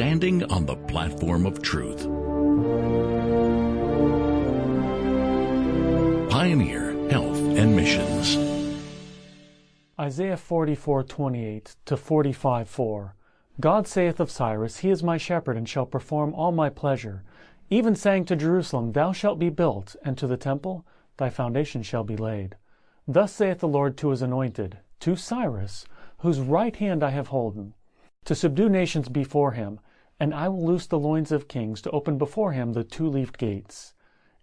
standing on the platform of truth. Pioneer Health and Missions. Isaiah 44:28 to 45:4 God saith of Cyrus, He is my shepherd, and shall perform all my pleasure, even saying to Jerusalem, Thou shalt be built, and to the temple, Thy foundation shall be laid. Thus saith the Lord to His anointed, to Cyrus, whose right hand I have holden, to subdue nations before him, and I will loose the loins of kings, to open before him the two-leaved gates,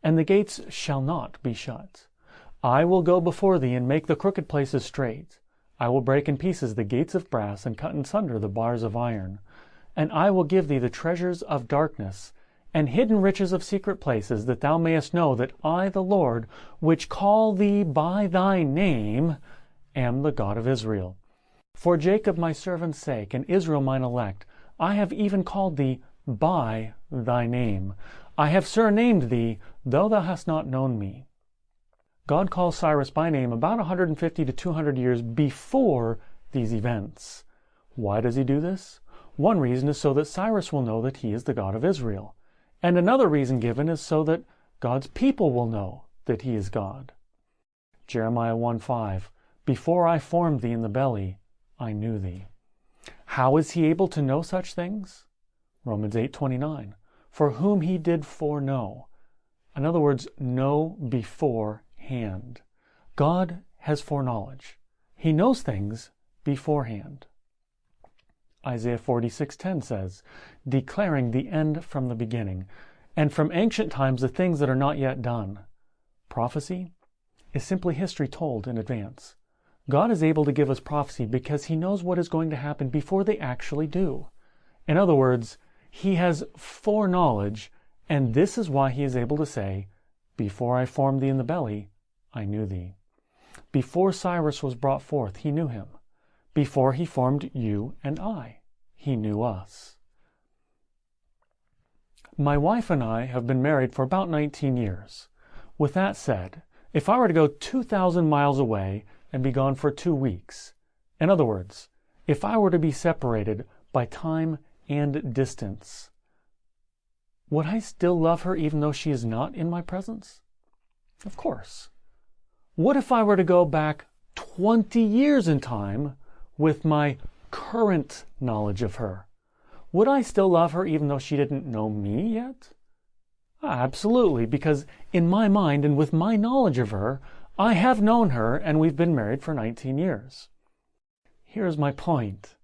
and the gates shall not be shut. I will go before thee, and make the crooked places straight. I will break in pieces the gates of brass, and cut in sunder the bars of iron. And I will give thee the treasures of darkness, and hidden riches of secret places, that thou mayest know that I, the Lord, which call thee by thy name, am the God of Israel. For Jacob my servant's sake, and Israel mine elect, I have even called thee by thy name. I have surnamed thee, though thou hast not known me. God calls Cyrus by name about 150 to 200 years before these events. Why does he do this? One reason is so that Cyrus will know that he is the God of Israel. And another reason given is so that God's people will know that he is God. Jeremiah 1:5 Before I formed thee in the belly, I knew thee. How is he able to know such things? Romans 8:29 For whom he did foreknow. In other words, know beforehand. God has foreknowledge. He knows things beforehand. Isaiah 46:10 says, declaring the end from the beginning, and from ancient times the things that are not yet done. Prophecy is simply history told in advance. God is able to give us prophecy because he knows what is going to happen before they actually do. In other words, he has foreknowledge, and this is why he is able to say, Before I formed thee in the belly, I knew thee. Before Cyrus was brought forth, he knew him. Before he formed you and I, he knew us. My wife and I have been married for about 19 years. With that said, if I were to go 2,000 miles away and be gone for two weeks, in other words, if I were to be separated by time and distance, would I still love her even though she is not in my presence? Of course. What if I were to go back 20 years in time with my current knowledge of her? Would I still love her even though she didn't know me yet? Absolutely, because in my mind and with my knowledge of her, I have known her and we've been married for 19 years. Here's my point.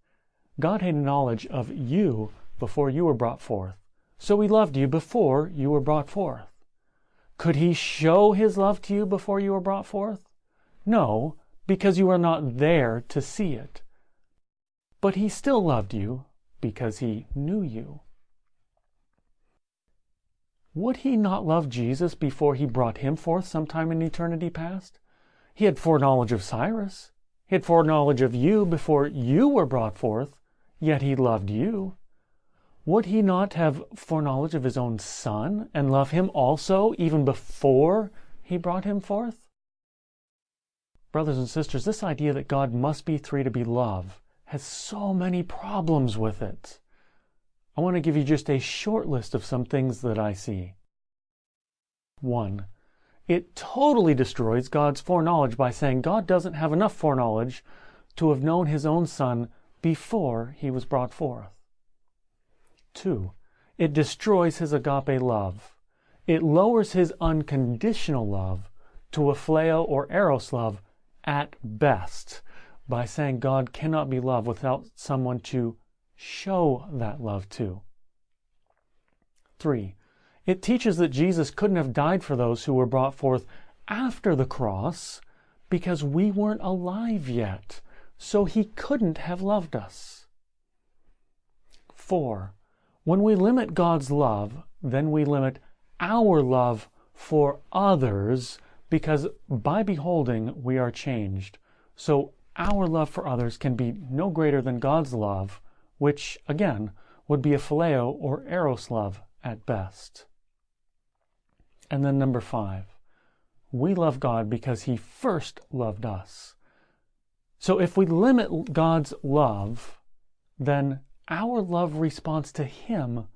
God had knowledge of you before you were brought forth, so he loved you before you were brought forth. Could he show his love to you before you were brought forth? No, because you were not there to see it. But he still loved you because he knew you. Would he not love Jesus before he brought him forth sometime in eternity past? He had foreknowledge of Cyrus. He had foreknowledge of you before you were brought forth, yet he loved you. Would he not have foreknowledge of his own son and love him also even before he brought him forth? Brothers and sisters, this idea that God must be three to be love has so many problems with it. I want to give you just a short list of some things that I see. 1. It totally destroys God's foreknowledge by saying God doesn't have enough foreknowledge to have known his own son before he was brought forth. 2. It destroys his agape love. It lowers his unconditional love to a phileo or eros love at best by saying God cannot be loved without someone to show that love to. 3. It teaches that Jesus couldn't have died for those who were brought forth after the cross because we weren't alive yet, so he couldn't have loved us. 4. When we limit God's love, then we limit our love for others because by beholding we are changed. So our love for others can be no greater than God's love, which, again, would be a phileo or eros love at best. And then number five, we love God because he first loved us. So if we limit God's love, then our love response to Him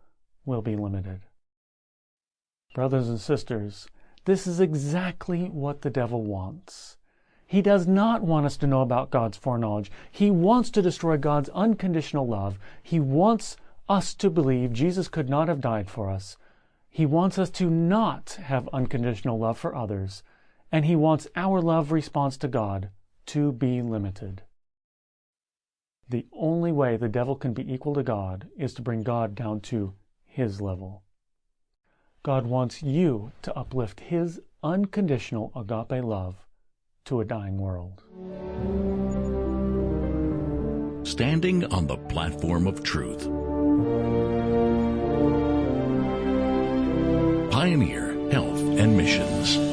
will be limited. Brothers and sisters, this is exactly what the devil wants. He does not want us to know about God's foreknowledge. He wants to destroy God's unconditional love. He wants us to believe Jesus could not have died for us. He wants us to not have unconditional love for others. And He wants our love response to God to be limited. The only way the devil can be equal to God is to bring God down to his level. God wants you to uplift his unconditional agape love to a dying world. Standing on the platform of truth. Pioneer Health and Missions.